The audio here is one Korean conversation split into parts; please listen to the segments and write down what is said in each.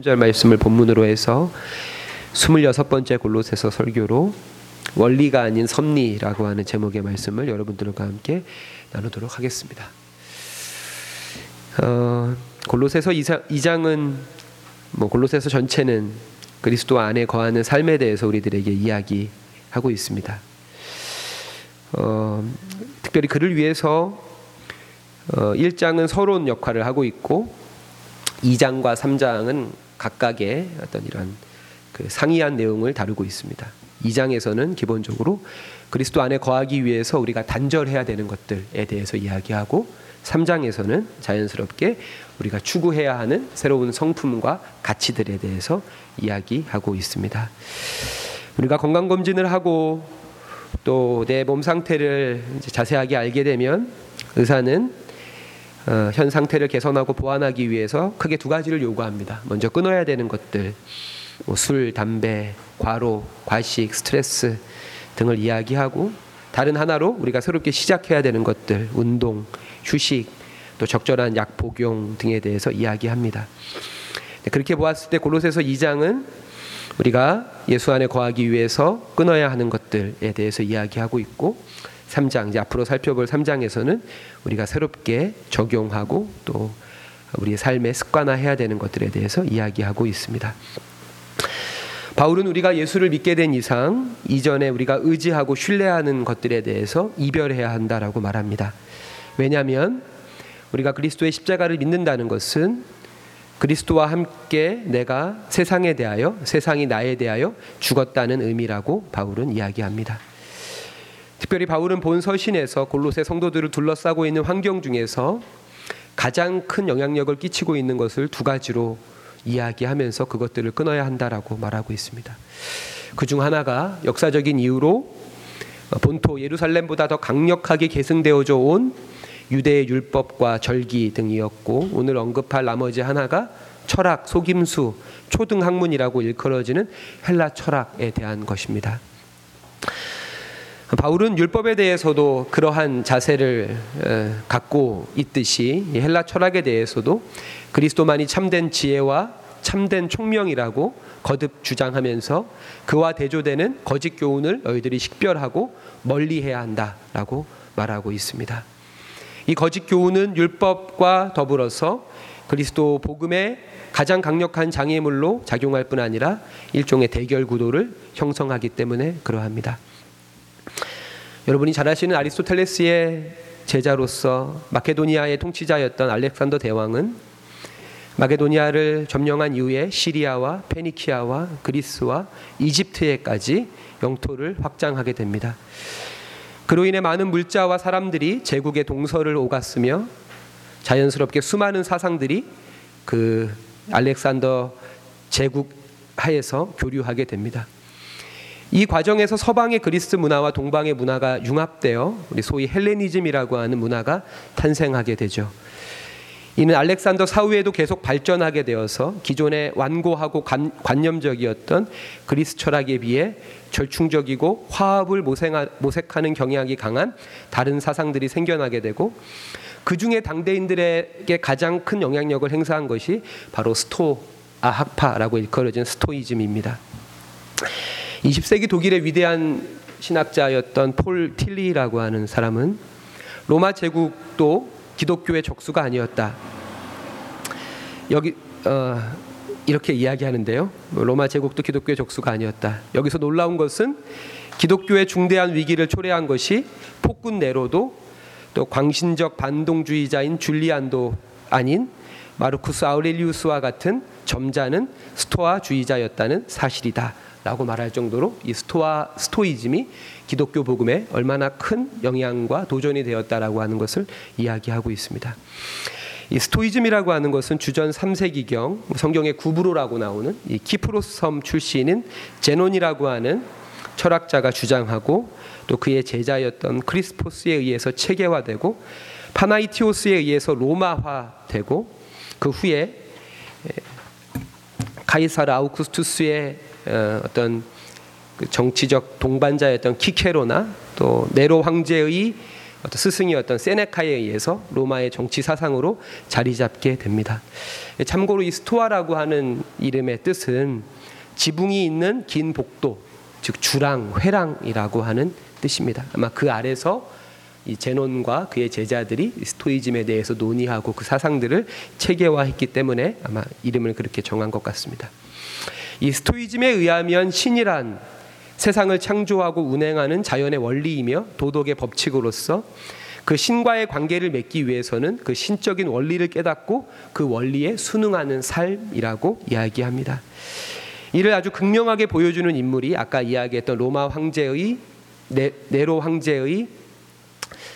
절 말씀을 본문으로 해서 26번째 골로새서 설교로 원리가 아닌 섭리라고 하는 제목의 말씀을 여러분들과 함께 나누도록 하겠습니다. 어, 골로새서 2장은 뭐 골로새서 전체는 그리스도 안에 거하는 삶에 대해서 우리들에게 이야기하고 있습니다. 어, 특별히 그를 위해서 어, 1장은 서론 역할을 하고 있고 2장과 3장은 각각의 어떤 이런 그 상이한 내용을 다루고 있습니다. 2장에서는 기본적으로 그리스도 안에 거하기 위해서 우리가 단절해야 되는 것들에 대해서 이야기하고 3장에서는 자연스럽게 우리가 추구해야 하는 새로운 성품과 가치들에 대해서 이야기하고 있습니다. 우리가 건강 검진을 하고 또 내 몸 상태를 자세하게 알게 되면 의사는 어, 현 상태를 개선하고 보완하기 위해서 크게 두 가지를 요구합니다. 먼저 끊어야 되는 것들, 뭐 술, 담배, 과로, 과식, 스트레스 등을 이야기하고 다른 하나로 우리가 새롭게 시작해야 되는 것들, 운동, 휴식, 또 적절한 약 복용 등에 대해서 이야기합니다. 네, 그렇게 보았을 때 골로새서 2장은 우리가 예수 안에 거하기 위해서 끊어야 하는 것들에 대해서 이야기하고 있고 3장 이제 앞으로 살펴볼 3장에서는 우리가 새롭게 적용하고 또 우리의 삶에 습관화해야 되는 것들에 대해서 이야기하고 있습니다. 바울은 우리가 예수를 믿게 된 이상 이전에 우리가 의지하고 신뢰하는 것들에 대해서 이별해야 한다라고 말합니다. 왜냐하면 우리가 그리스도의 십자가를 믿는다는 것은 그리스도와 함께 내가 세상에 대하여 세상이 나에 대하여 죽었다는 의미라고 바울은 이야기합니다. 특별히 바울은 본 서신에서 골로새 성도들을 둘러싸고 있는 환경 중에서 가장 큰 영향력을 끼치고 있는 것을 두 가지로 이야기하면서 그것들을 끊어야 한다라고 말하고 있습니다. 그 중 하나가 역사적인 이유로 본토 예루살렘보다 더 강력하게 계승되어져 온 유대의 율법과 절기 등이었고 오늘 언급할 나머지 하나가 철학, 속임수, 초등학문이라고 일컬어지는 헬라 철학에 대한 것입니다. 바울은 율법에 대해서도 그러한 자세를 갖고 있듯이 헬라 철학에 대해서도 그리스도만이 참된 지혜와 참된 총명이라고 거듭 주장하면서 그와 대조되는 거짓 교훈을 너희들이 식별하고 멀리해야 한다라고 말하고 있습니다. 이 거짓 교훈은 율법과 더불어서 그리스도 복음의 가장 강력한 장애물로 작용할 뿐 아니라 일종의 대결 구도를 형성하기 때문에 그러합니다. 여러분이 잘 아시는 아리스토텔레스의 제자로서 마케도니아의 통치자였던 알렉산더 대왕은 마케도니아를 점령한 이후에 시리아와 페니키아와 그리스와 이집트에까지 영토를 확장하게 됩니다. 그로 인해 많은 물자와 사람들이 제국의 동서를 오갔으며 자연스럽게 수많은 사상들이 그 알렉산더 제국 하에서 교류하게 됩니다. 이 과정에서 서방의 그리스 문화와 동방의 문화가 융합되어 우리 소위 헬레니즘이라고 하는 문화가 탄생하게 되죠. 이는 알렉산더 사후에도 계속 발전하게 되어서 기존의 완고하고 관, 념적이었던 그리스 철학에 비해 절충적이고 화합을 모색하는 경향이 강한 다른 사상들이 생겨나게 되고 그 중에 당대인들에게 가장 큰 영향력을 행사한 것이 바로 스토아 학파라고 일컬어진 스토이즘입니다. 20세기 독일의 위대한 신학자였던 폴 틸리라고 하는 사람은 로마 제국도 기독교의 적수가 아니었다. 여기 어, 이렇게 이야기하는데요. 로마 제국도 기독교의 적수가 아니었다. 여기서 놀라운 것은 기독교의 중대한 위기를 초래한 것이 폭군 네로도 또 광신적 반동주의자인 줄리안도 아닌 마르쿠스 아우렐리우스와 같은 점잖은 스토아주의자였다는 사실이다. 라고 말할 정도로 이 스토아 스토이즘이 기독교 복음에 얼마나 큰 영향과 도전이 되었다라고 하는 것을 이야기하고 있습니다. 이 스토이즘이라고 하는 것은 주전 3세기경 성경의 구브로라고 나오는 이 키프로스 섬 출신인 제논이라고 하는 철학자가 주장하고 또 그의 제자였던 크리스포스에 의해서 체계화되고 파나이티오스에 의해서 로마화되고 그 후에 카이사르 아우구스투스의 어, 어떤 그 정치적 동반자였던 키케로나 또 네로 황제의 어떤 스승이었던 세네카에 의해서 로마의 정치 사상으로 자리 잡게 됩니다. 참고로 이 스토아라고 하는 이름의 뜻은 지붕이 있는 긴 복도, 즉 주랑, 회랑이라고 하는 뜻입니다. 아마 그 아래서 이 제논과 그의 제자들이 스토이즘에 대해서 논의하고 그 사상들을 체계화했기 때문에 아마 이름을 그렇게 정한 것 같습니다. 이 스토이즘에 의하면 신이란 세상을 창조하고 운행하는 자연의 원리이며 도덕의 법칙으로서 그 신과의 관계를 맺기 위해서는 그 신적인 원리를 깨닫고 그 원리에 순응하는 삶이라고 이야기합니다. 이를 아주 극명하게 보여주는 인물이 아까 이야기했던 로마 황제의 네, 네로 황제의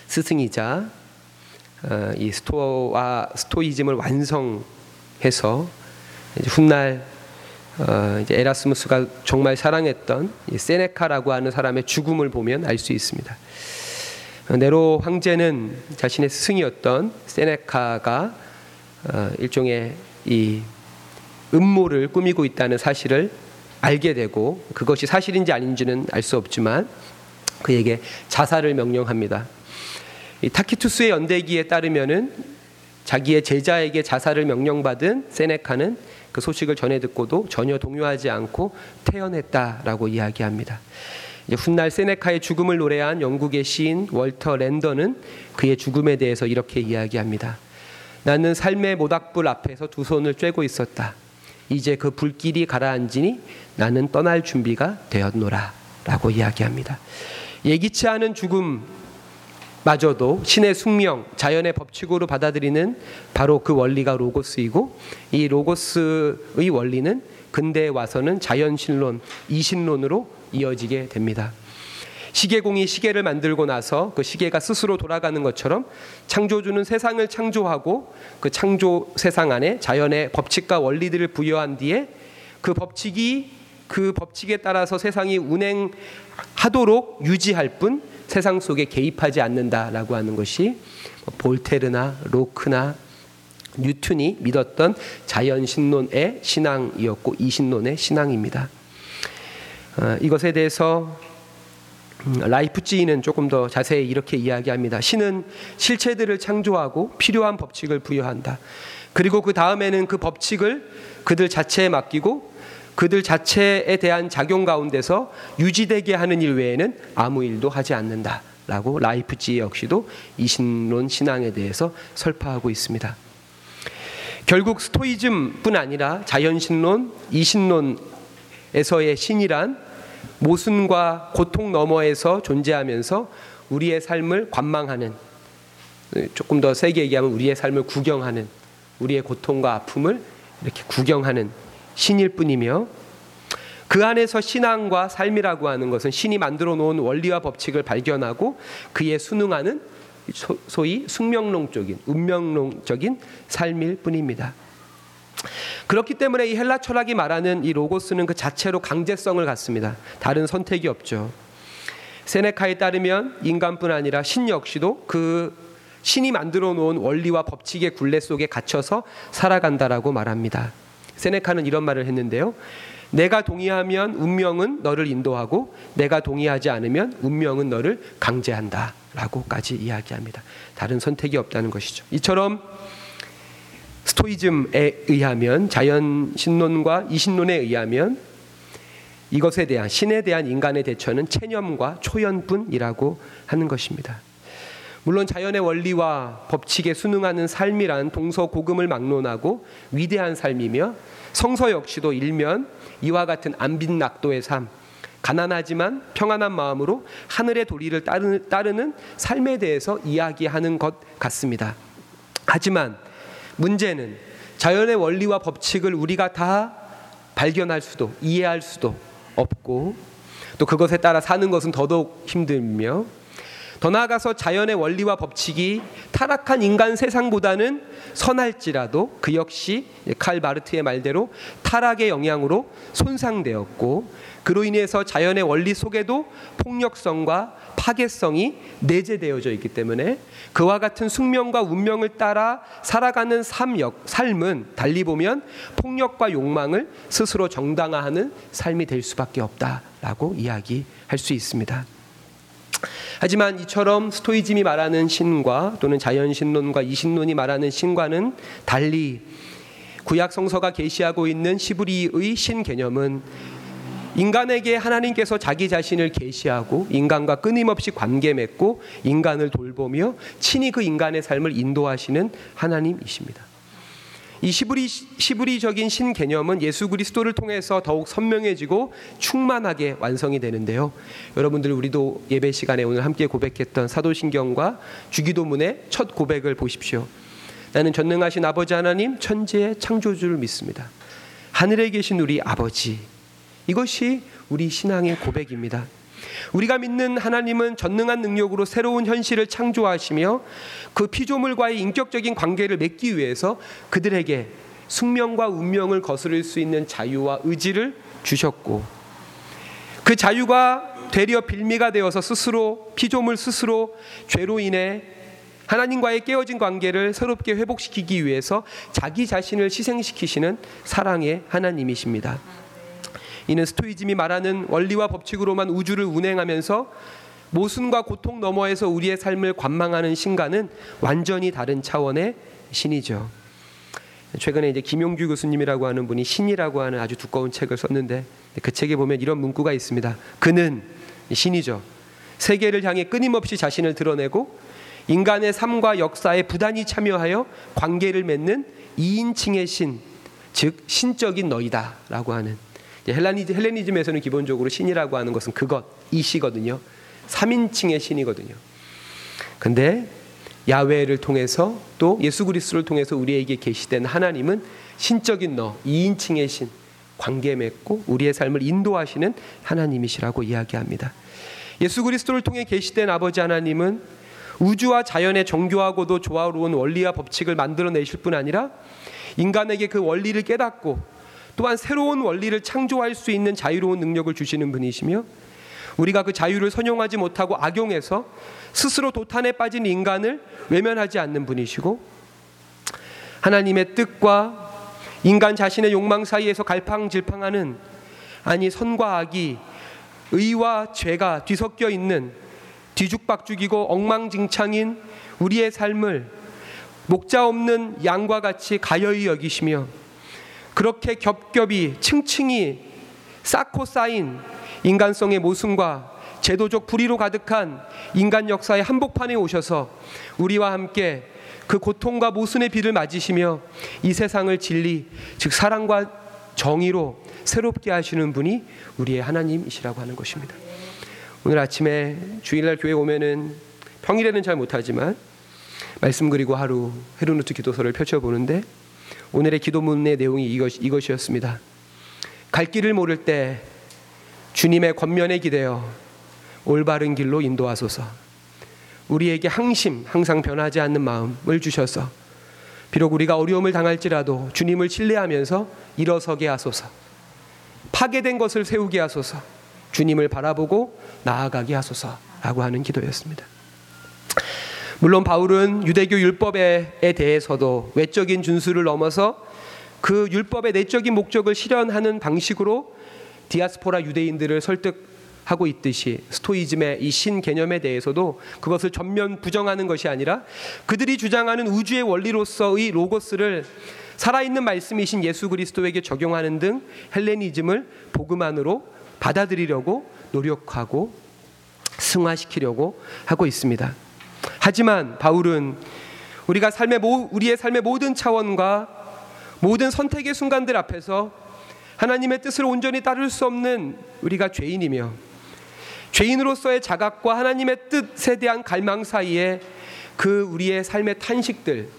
스승이자 어, 이 스토와 스토이즘을 완성해서 훗날 어, 이제 에라스무스가 정말 사랑했던 세네카라고 하는 사람의 죽음을 보면 알 수 있습니다. 어, 네로 황제는 자신의 스승이었던 세네카가 어, 일종의 이 음모를 꾸미고 있다는 사실을 알게 되고 그것이 사실인지 아닌지는 알 수 없지만 그에게 자살을 명령합니다. 이 타키투스의 연대기에 따르면은 자기의 제자에게 자살을 명령받은 세네카는 그 소식을 전해 듣고도 전혀 동요하지 않고 태어냈다라고 이야기합니다. 훗날 세네카의 죽음을 노래한 영국의 시인 월터 랜더는 그의 죽음에 대해서 이렇게 이야기합니다. 나는 삶의 모닥불 앞에서 두 손을 쬐고 있었다. 이제 그 불길이 가라앉으니 나는 떠날 준비가 되었노라. 라고 이야기합니다. 예기치 않은 죽음 마저도 신의 숙명, 자연의 법칙으로 받아들이는 바로 그 원리가 로고스이고 이 로고스의 원리는 근대에 와서는 자연신론, 이신론으로 이어지게 됩니다. 시계공이 시계를 만들고 나서 그 시계가 스스로 돌아가는 것처럼 창조주는 세상을 창조하고 그 창조 세상 안에 자연의 법칙과 원리들을 부여한 뒤에 그 법칙이 그 법칙에 따라서 세상이 운행하도록 유지할 뿐 세상 속에 개입하지 않는다라고 하는 것이 볼테르나 로크나 뉴턴이 믿었던 자연 신론의 신앙이었고 이신론의 신앙입니다. 어, 이것에 대해서 음, 라이프지는 조금 더 자세히 이렇게 이야기합니다. 신은 실체들을 창조하고 필요한 법칙을 부여한다. 그리고 그 다음에는 그 법칙을 그들 자체에 맡기고 그들 자체에 대한 작용 가운데서 유지되게 하는 일 외에는 아무 일도 하지 않는다라고 라이프지 역시도 이신론 신앙에 대해서 설파하고 있습니다. 결국 스토이즘뿐 아니라 자연신론, 이신론에서의 신이란 모순과 고통 너머에서 존재하면서 우리의 삶을 관망하는 조금 더 세게 얘기하면 우리의 삶을 구경하는 우리의 고통과 아픔을 이렇게 구경하는 신일 뿐이며 그 안에서 신앙과 삶이라고 하는 것은 신이 만들어 놓은 원리와 법칙을 발견하고 그에 순응하는 소위 숙명론적인 운명론적인 삶일 뿐입니다. 그렇기 때문에 이 헬라 철학이 말하는 이 로고스는 그 자체로 강제성을 갖습니다. 다른 선택이 없죠. 세네카에 따르면 인간뿐 아니라 신 역시도 그 신이 만들어 놓은 원리와 법칙의 굴레 속에 갇혀서 살아간다라고 말합니다. 세네카는 이런 말을 했는데요. 내가 동의하면 운명은 너를 인도하고 내가 동의하지 않으면 운명은 너를 강제한다라고까지 이야기합니다. 다른 선택이 없다는 것이죠. 이처럼 스토이즘에 의하면 자연 신론과 이신론에 의하면 이것에 대한 신에 대한 인간의 대처는 체념과 초연뿐이라고 하는 것입니다. 물론 자연의 원리와 법칙에 순응하는 삶이란 동서고금을 막론하고 위대한 삶이며 성서 역시도 일면 이와 같은 안빈 낙도의 삶, 가난하지만 평안한 마음으로 하늘의 도리를 따르는 삶에 대해서 이야기하는 것 같습니다. 하지만 문제는 자연의 원리와 법칙을 우리가 다 발견할 수도 이해할 수도 없고 또 그것에 따라 사는 것은 더더욱 힘들며 더 나아가서 자연의 원리와 법칙이 타락한 인간 세상보다는 선할지라도 그 역시 칼 마르트의 말대로 타락의 영향으로 손상되었고 그로 인해서 자연의 원리 속에도 폭력성과 파괴성이 내재되어져 있기 때문에 그와 같은 숙명과 운명을 따라 살아가는 삶은 달리 보면 폭력과 욕망을 스스로 정당화하는 삶이 될 수밖에 없다라고 이야기할 수 있습니다. 하지만 이처럼 스토이즘이 말하는 신과 또는 자연신론과 이신론이 말하는 신과는 달리 구약 성서가 계시하고 있는 시브리의 신 개념은 인간에게 하나님께서 자기 자신을 계시하고 인간과 끊임없이 관계 맺고 인간을 돌보며 친히 그 인간의 삶을 인도하시는 하나님이십니다. 이 시브리 시브리적인 신 개념은 예수 그리스도를 통해서 더욱 선명해지고 충만하게 완성이 되는데요. 여러분들 우리도 예배 시간에 오늘 함께 고백했던 사도신경과 주기도문의 첫 고백을 보십시오. 나는 전능하신 아버지 하나님 천지의 창조주를 믿습니다. 하늘에 계신 우리 아버지 이것이 우리 신앙의 고백입니다. 우리가 믿는 하나님은 전능한 능력으로 새로운 현실을 창조하시며 그 피조물과의 인격적인 관계를 맺기 위해서 그들에게 숙명과 운명을 거스를 수 있는 자유와 의지를 주셨고 그 자유가 되려 빌미가 되어서 스스로 피조물 스스로 죄로 인해 하나님과의 깨어진 관계를 새롭게 회복시키기 위해서 자기 자신을 희생시키시는 사랑의 하나님이십니다. 이는 스토이즘이 말하는 원리와 법칙으로만 우주를 운행하면서 모순과 고통 너머에서 우리의 삶을 관망하는 신과는 완전히 다른 차원의 신이죠. 최근에 이제 김용규 교수님이라고 하는 분이 신이라고 하는 아주 두꺼운 책을 썼는데 그 책에 보면 이런 문구가 있습니다. 그는 신이죠. 세계를 향해 끊임없이 자신을 드러내고 인간의 삶과 역사에 부단히 참여하여 관계를 맺는 2인칭의 신, 즉 신적인 너희다라고 하는 헬라니즘, 헬레니즘에서는 기본적으로 신이라고 하는 것은 그것, 이시거든요. 3인칭의 신이거든요. 근데 야외를 통해서 또 예수 그리스도를 통해서 우리에게 계시된 하나님은 신적인 너, 2인칭의 신, 관계 맺고 우리의 삶을 인도하시는 하나님이시라고 이야기합니다. 예수 그리스도를 통해 계시된 아버지 하나님은 우주와 자연의 정교하고도 조화로운 원리와 법칙을 만들어 내실 뿐 아니라 인간에게 그 원리를 깨닫고 또한 새로운 원리를 창조할 수 있는 자유로운 능력을 주시는 분이시며 우리가 그 자유를 선용하지 못하고 악용해서 스스로 도탄에 빠진 인간을 외면하지 않는 분이시고 하나님의 뜻과 인간 자신의 욕망 사이에서 갈팡질팡하는 아니 선과 악이 의와 죄가 뒤섞여 있는 뒤죽박죽이고 엉망진창인 우리의 삶을 목자 없는 양과 같이 가여이 여기시며 그렇게 겹겹이 층층이 쌓고 쌓인 인간성의 모순과 제도적 불의로 가득한 인간 역사의 한복판에 오셔서 우리와 함께 그 고통과 모순의 비를 맞으시며 이 세상을 진리, 즉 사랑과 정의로 새롭게 하시는 분이 우리의 하나님이시라고 하는 것입니다. 오늘 아침에 주일날 교회 오면은 평일에는 잘 못하지만 말씀 그리고 하루 헤르노트 기도서를 펼쳐보는데 오늘의 기도문의 내용이 이것, 이것이었습니다. 갈 길을 모를 때 주님의 권면에 기대어 올바른 길로 인도하소서. 우리에게 항심, 항상 변하지 않는 마음을 주셔서 비록 우리가 어려움을 당할지라도 주님을 신뢰하면서 일어서게 하소서. 파괴된 것을 세우게 하소서. 주님을 바라보고 나아가게 하소서라고 하는 기도였습니다. 물론 바울은 유대교 율법에 대해서도 외적인 준수를 넘어서 그 율법의 내적인 목적을 실현하는 방식으로 디아스포라 유대인들을 설득하고 있듯이 스토이즘의 이 신 개념에 대해서도 그것을 전면 부정하는 것이 아니라 그들이 주장하는 우주의 원리로서의 로고스를 살아있는 말씀이신 예수 그리스도에게 적용하는 등 헬레니즘을 복음 안으로 받아들이려고 노력하고 승화시키려고 하고 있습니다. 하지만 바울은 우리가 삶의 모, 우리의 삶의 모든 차원과 모든 선택의 순간들 앞에서 하나님의 뜻을 온전히 따를 수 없는 우리가 죄인이며 죄인으로서의 자각과 하나님의 뜻에 대한 갈망 사이에 그 우리의 삶의 탄식들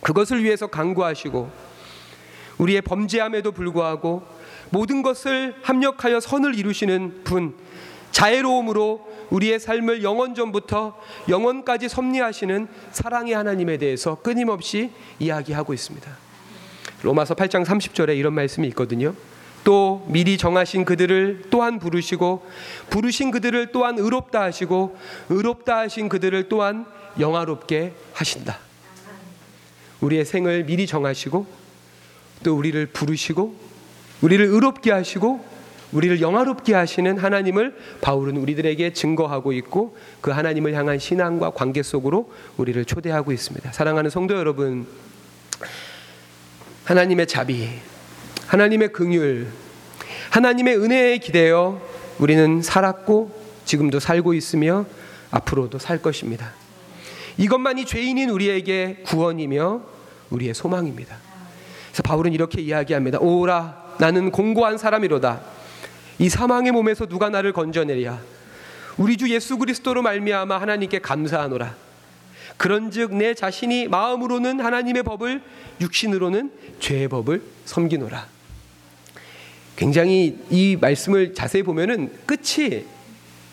그것을 위해서 강구하시고 우리의 범죄함에도 불구하고 모든 것을 합력하여 선을 이루시는 분 자애로움으로 우리의 삶을 영원 전부터 영원까지 섭리하시는 사랑의 하나님에 대해서 끊임없이 이야기하고 있습니다. 로마서 8장 30절에 이런 말씀이 있거든요. 또 미리 정하신 그들을 또한 부르시고 부르신 그들을 또한 의롭다 하시고 의롭다 하신 그들을 또한 영화롭게 하신다. 우리의 생을 미리 정하시고 또 우리를 부르시고 우리를 의롭게 하시고 우리를 영화롭게 하시는 하나님을 바울은 우리들에게 증거하고 있고 그 하나님을 향한 신앙과 관계 속으로 우리를 초대하고 있습니다. 사랑하는 성도 여러분, 하나님의 자비, 하나님의 긍휼, 하나님의 은혜에 기대어 우리는 살았고 지금도 살고 있으며 앞으로도 살 것입니다. 이것만이 죄인인 우리에게 구원이며 우리의 소망입니다. 그래서 바울은 이렇게 이야기합니다. 오라 나는 공고한 사람이로다. 이 사망의 몸에서 누가 나를 건져내랴. 우리 주 예수 그리스도로 말미암아 하나님께 감사하노라. 그런즉 내 자신이 마음으로는 하나님의 법을 육신으로는 죄의 법을 섬기노라. 굉장히 이 말씀을 자세히 보면은 끝이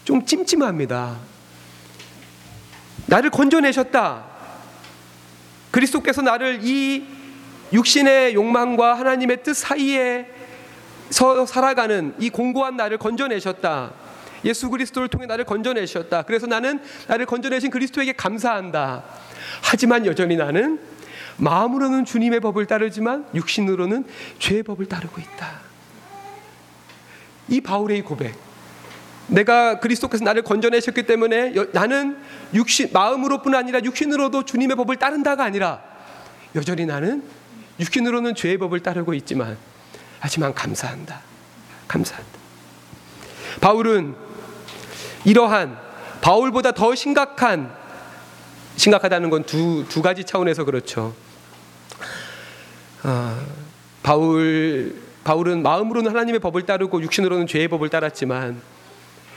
좀 찜찜합니다. 나를 건져내셨다. 그리스도께서 나를 이 육신의 욕망과 하나님의 뜻 사이에 서 살아가는 이 공고한 나를 건져내셨다. 예수 그리스도를 통해 나를 건져내셨다. 그래서 나는 나를 건져내신 그리스도에게 감사한다. 하지만 여전히 나는 마음으로는 주님의 법을 따르지만 육신으로는 죄의 법을 따르고 있다. 이 바울의 고백. 내가 그리스도께서 나를 건져내셨기 때문에 나는 육신 마음으로뿐 아니라 육신으로도 주님의 법을 따른다가 아니라 여전히 나는 육신으로는 죄의 법을 따르고 있지만 하지만 감사한다. 감사한다. 바울은 이러한 바울보다 더 심각한 심각하다는 건 두 두 가지 차원에서 그렇죠. 아, 바울 바울은 마음으로는 하나님의 법을 따르고 육신으로는 죄의 법을 따랐지만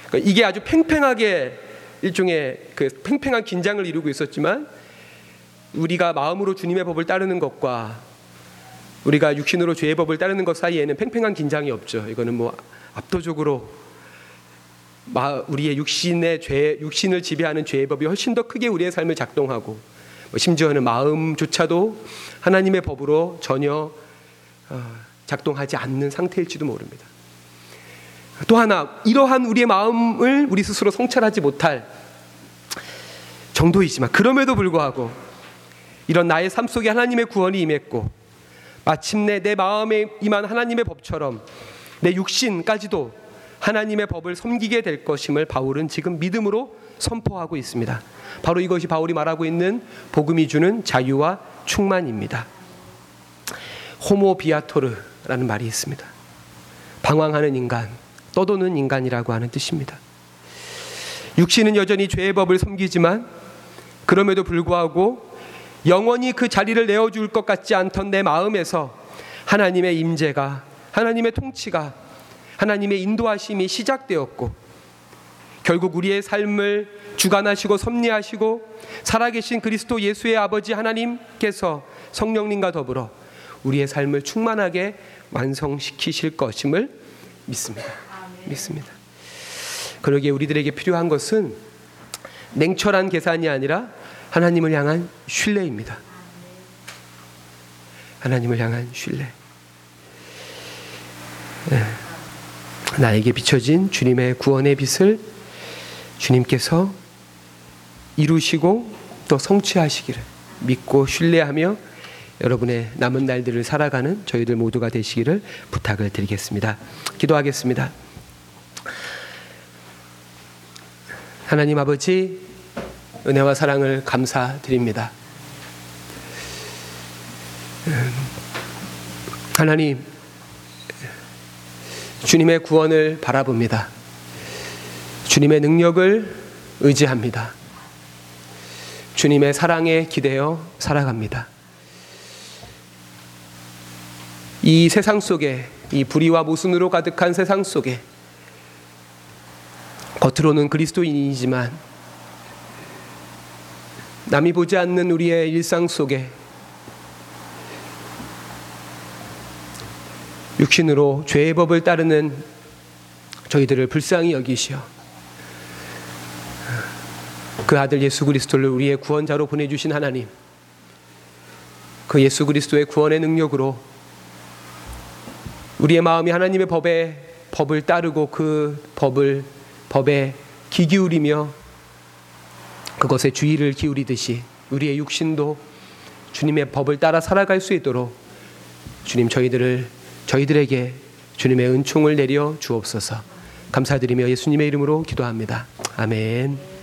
그러니까 이게 아주 팽팽하게 일종의 그 팽팽한 긴장을 이루고 있었지만 우리가 마음으로 주님의 법을 따르는 것과 우리가 육신으로 죄의 법을 따르는 것 사이에는 팽팽한 긴장이 없죠. 이거는 뭐 압도적으로 우리의 육신의 죄, 육신을 지배하는 죄의 법이 훨씬 더 크게 우리의 삶을 작동하고 뭐 심지어는 마음조차도 하나님의 법으로 전혀 어, 작동하지 않는 상태일지도 모릅니다. 또 하나 이러한 우리의 마음을 우리 스스로 성찰하지 못할 정도이지만 그럼에도 불구하고 이런 나의 삶 속에 하나님의 구원이 임했고 마침내 내 마음에 임한 하나님의 법처럼 내 육신까지도 하나님의 법을 섬기게 될 것임을 바울은 지금 믿음으로 선포하고 있습니다. 바로 이것이 바울이 말하고 있는 복음이 주는 자유와 충만입니다. 호모 비아토르라는 말이 있습니다. 방황하는 인간, 떠도는 인간이라고 하는 뜻입니다. 육신은 여전히 죄의 법을 섬기지만 그럼에도 불구하고 영원히 그 자리를 내어줄 것 같지 않던 내 마음에서 하나님의 임재가 하나님의 통치가 하나님의 인도하심이 시작되었고 결국 우리의 삶을 주관하시고 섭리하시고 살아계신 그리스도 예수의 아버지 하나님께서 성령님과 더불어 우리의 삶을 충만하게 완성시키실 것임을 믿습니다. 믿습니다. 그러기에 우리들에게 필요한 것은 냉철한 계산이 아니라 하나님을 향한 신뢰입니다. 하나님을 향한 신뢰. 네. 나에게 비춰진 주님의 구원의 빛을 주님께서 이루시고 또 성취하시기를 믿고 신뢰하며 여러분의 남은 날들을 살아가는 저희들 모두가 되시기를 부탁을 드리겠습니다. 기도하겠습니다. 하나님 아버지 은혜와 사랑을 감사드립니다. 하나님 주님의 구원을 바라봅니다. 주님의 능력을 의지합니다. 주님의 사랑에 기대어 살아갑니다. 이 세상 속에 이 불의와 모순으로 가득한 세상 속에 겉으로는 그리스도인이지만 남이 보지 않는 우리의 일상 속에 육신으로 죄의 법을 따르는 저희들을 불쌍히 여기시어 그 아들 예수 그리스도를 우리의 구원자로 보내주신 하나님 그 예수 그리스도의 구원의 능력으로 우리의 마음이 하나님의 법에 법을 따르고 그 법을 법에 귀 기울이며 그것에 주의를 기울이듯이 우리의 육신도 주님의 법을 따라 살아갈 수 있도록 주님 저희들을 저희들에게 주님의 은총을 내려 주옵소서. 감사드리며 예수님의 이름으로 기도합니다. 아멘.